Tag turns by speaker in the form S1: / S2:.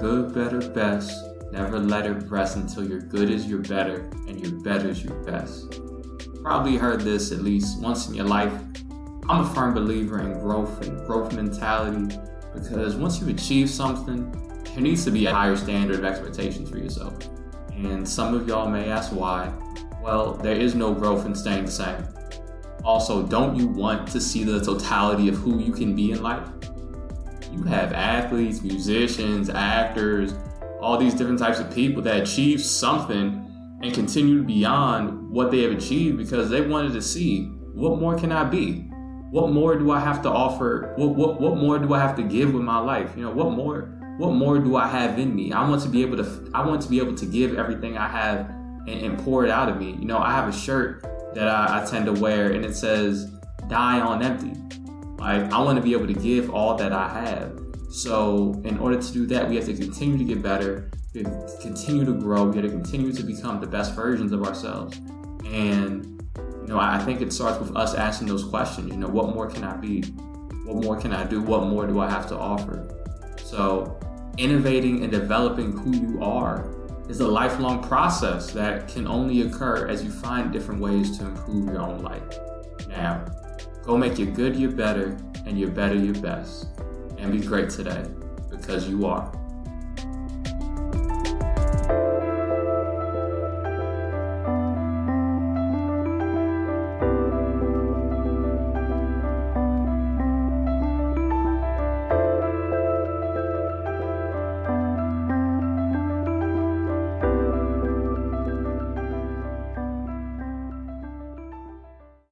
S1: good, better, best. Never let it rest until your good is your better and your better is your best. Probably heard this at least once in your life. I'm a firm believer in growth and growth mentality because once you achieve something, there needs to be a higher standard of expectations for yourself. And some of y'all may ask why. Well, there is no growth in staying the same. Also, don't you want to see the totality of who you can be in life? You have athletes, musicians, actors, all these different types of people that achieve something and continue beyond what they have achieved because they wanted to see what more can I be? What more do I have to offer? What, what, what more do I have to give with my life? You know, what more what more do I have in me? I want to be able to I want to be able to give everything I have and, and pour it out of me. You know, I have a shirt that I, I tend to wear and it says die on empty. Like I want to be able to give all that I have. So in order to do that, we have to continue to get better. We have to continue to grow. We have to continue to become the best versions of ourselves. And you know, I think it starts with us asking those questions. You know, what more can I be? What more can I do? What more do I have to offer? So innovating and developing who you are is a lifelong process that can only occur as you find different ways to improve your own life. Now, go make your good your better and your better your best. And be great today because you are.